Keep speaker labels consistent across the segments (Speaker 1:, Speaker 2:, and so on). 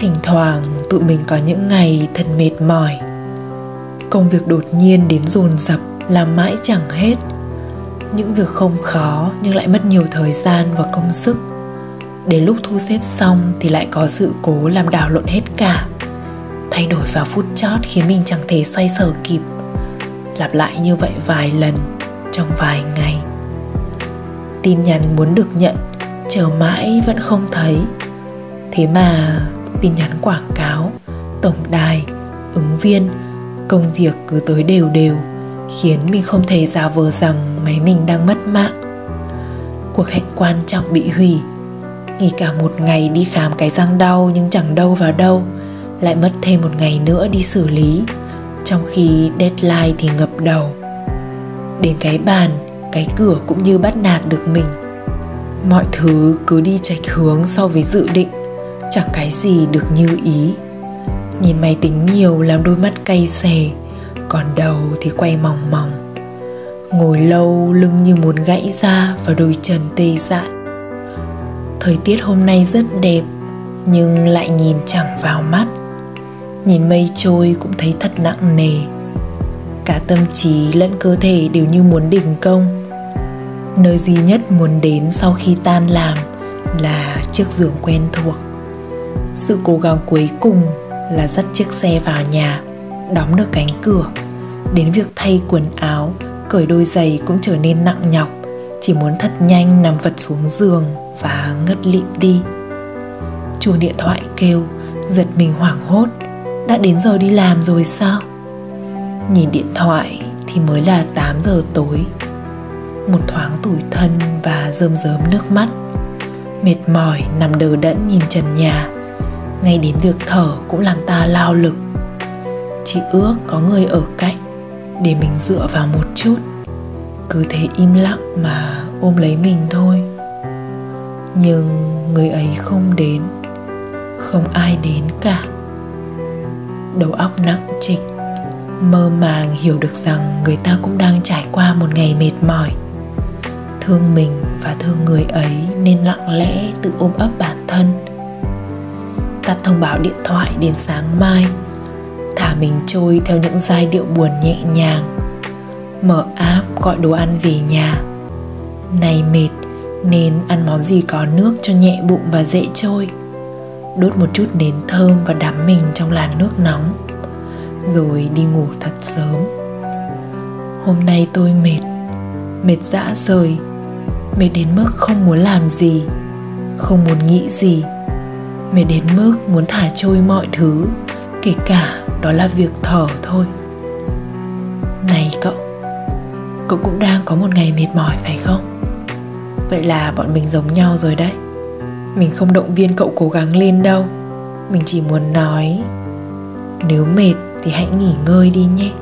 Speaker 1: thỉnh thoảng tụi mình có những ngày thật mệt mỏi. Công việc đột nhiên đến dồn dập làm mãi chẳng hết. Những việc không khó nhưng lại mất nhiều thời gian và công sức. Đến lúc thu xếp xong thì lại có sự cố làm đảo lộn hết cả. Thay đổi vào phút chót khiến mình chẳng thể xoay sở kịp. Lặp lại như vậy vài lần trong vài ngày. Tin nhắn muốn được nhận, chờ mãi vẫn không thấy. Thế mà tin nhắn quảng cáo, tổng đài, ứng viên, công việc cứ tới đều đều, khiến mình không thể giả vờ rằng máy mình đang mất mạng. Cuộc hẹn quan trọng bị hủy, nghỉ cả một ngày đi khám cái răng đau nhưng chẳng đâu vào đâu, lại mất thêm một ngày nữa đi xử lý, trong khi deadline thì ngập đầu. Đến cái bàn, cái cửa cũng như bắt nạt được mình. Mọi thứ cứ đi chạch hướng so với dự định chẳng cái gì được như ý. Nhìn máy tính nhiều làm đôi mắt cay xè, còn đầu thì quay mòng mòng. Ngồi lâu lưng như muốn gãy ra và đôi chân tê dại. Thời tiết hôm nay rất đẹp, nhưng lại nhìn chẳng vào mắt. Nhìn mây trôi cũng thấy thật nặng nề. Cả tâm trí lẫn cơ thể đều như muốn đình công. Nơi duy nhất muốn đến sau khi tan làm là chiếc giường quen thuộc sự cố gắng cuối cùng là dắt chiếc xe vào nhà, đóng được cánh cửa. Đến việc thay quần áo, cởi đôi giày cũng trở nên nặng nhọc. Chỉ muốn thật nhanh nằm vật xuống giường và ngất lịm đi. Chuông điện thoại kêu, giật mình hoảng hốt. Đã đến giờ đi làm rồi sao? Nhìn điện thoại thì mới là 8 giờ tối. Một thoáng tủi thân và rơm rớm nước mắt. Mệt mỏi nằm đờ đẫn nhìn trần nhà ngay đến việc thở cũng làm ta lao lực. Chỉ ước có người ở cạnh để mình dựa vào một chút. Cứ thế im lặng mà ôm lấy mình thôi. Nhưng người ấy không đến, không ai đến cả. Đầu óc nặng trịch, mơ màng hiểu được rằng người ta cũng đang trải qua một ngày mệt mỏi. Thương mình và thương người ấy nên lặng lẽ tự ôm ấp bản thân tắt thông báo điện thoại đến sáng mai. Thả mình trôi theo những giai điệu buồn nhẹ nhàng. Mở app gọi đồ ăn về nhà. Này mệt, nên ăn món gì có nước cho nhẹ bụng và dễ trôi. Đốt một chút nến thơm và đắm mình trong làn nước nóng. Rồi đi ngủ thật sớm. Hôm nay tôi mệt mệt dã rời, mệt đến mức không muốn làm gì, không muốn nghĩ gì mệt đến mức muốn thả trôi mọi thứ, kể cả đó là việc thở thôi. Này cậu cậu cũng đang có một ngày mệt mỏi phải không? Vậy là bọn mình giống nhau rồi đấy. Mình không động viên cậu cố gắng lên đâu. Mình chỉ muốn nói, nếu mệt thì hãy nghỉ ngơi đi nhé.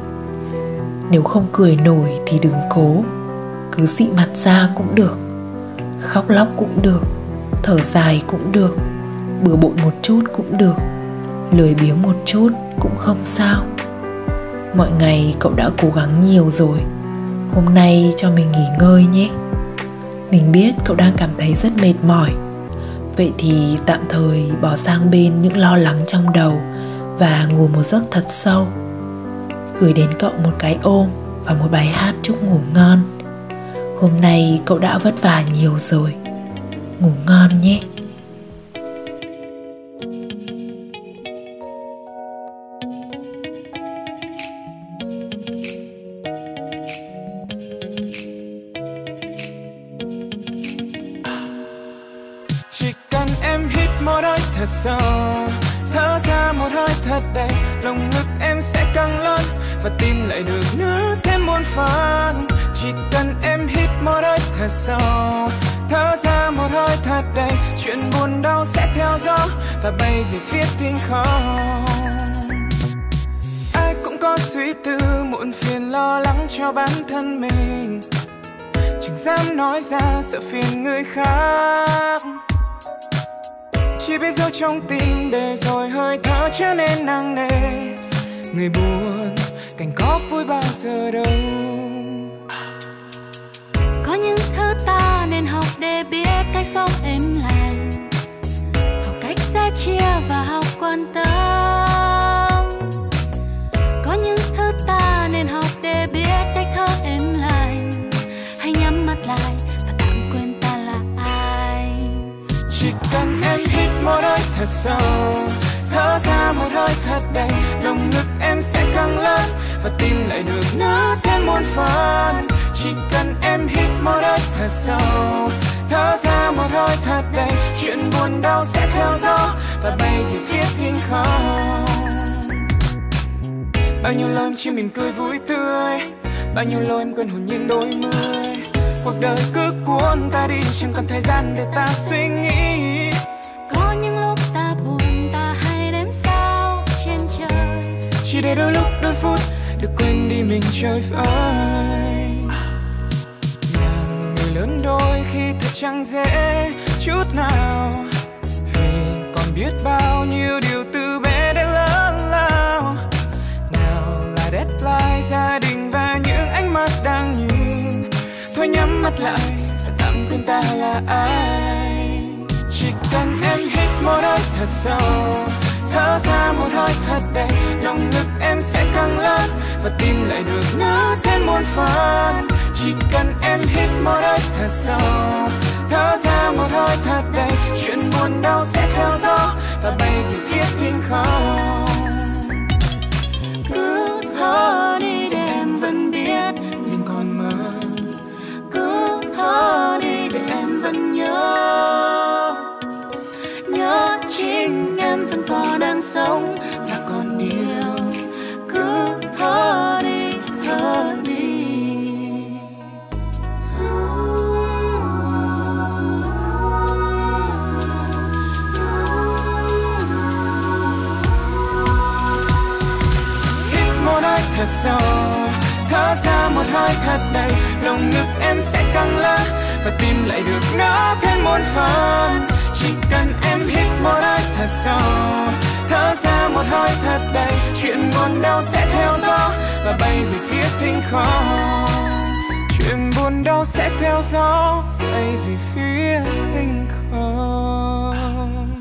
Speaker 1: Nếu không cười nổi thì đừng cố. Cứ dị mặt ra cũng được, khóc lóc cũng được, thở dài cũng được bừa bộn một chút cũng được, lười biếng một chút cũng không sao. Mọi ngày cậu đã cố gắng nhiều rồi, hôm nay cho mình nghỉ ngơi nhé. Mình biết cậu đang cảm thấy rất mệt mỏi, vậy thì tạm thời bỏ sang bên những lo lắng trong đầu và ngủ một giấc thật sâu. Gửi đến cậu một cái ôm và một bài hát chúc ngủ ngon. Hôm nay cậu đã vất vả nhiều rồi, ngủ ngon nhé.
Speaker 2: Thật sâu thở ra một hơi thật đầy lồng ngực em sẽ căng lớn và tim lại được nước thêm muôn phần. Chỉ cần em hít một hơi thật sâu. Thở ra một hơi thật đầy chuyện buồn đau sẽ theo gió và bay về phía thiên không. Ai cũng có suy tư, muộn phiền lo lắng cho bản thân mình. Chẳng dám nói ra sợ phiền người khác trong tim để rồi hơi thở trở nên nặng nề. Người buồn, cảnh có vui bao giờ đâu.
Speaker 3: Có những thứ ta nên học để biết
Speaker 2: thật sâu thở ra một hơi thật đầy lồng ngực em sẽ căng lên và tim lại được nở thêm muôn phần chỉ cần em hít một hơi thật sâu thở ra một hơi thật đầy chuyện buồn đau sẽ theo gió và bay về phía thiên không bao nhiêu lâu em chỉ mỉm cười vui tươi bao nhiêu lâu em quên hồn nhiên đôi mươi cuộc đời cứ cuốn ta đi chẳng còn thời gian để ta suy nghĩ để đôi lúc đôi phút được quên đi mình chơi vơi làm người lớn đôi khi thật chẳng dễ chút nào. Vì còn biết bao nhiêu điều từ bé đến lớn lao. Nào là deadline gia đình và những ánh mắt đang nhìn. Thôi nhắm mắt lại và tạm quên ta là ai. Chỉ cần em hít một hơi thật sâu thở ra một hơi thật đầy. Lòng ngực em sẽ căng lên và tim lại được nở thêm muôn phần. Chỉ cần em hít một hơi thật sâu, thở ra một hơi thật đầy. Chuyện buồn đau sẽ theo gió và bay về phía thiên không. Thật sâu. Thở ra một hơi thật đầy lồng ngực em sẽ căng lên và tim lại được nó thêm một phần. Chỉ cần em hít một hơi thật sâu. Thở ra một hơi thật đầy, chuyện buồn đau sẽ theo gió và bay về phía thinh không. Chuyện buồn đau sẽ theo gió, bay về phía thinh không.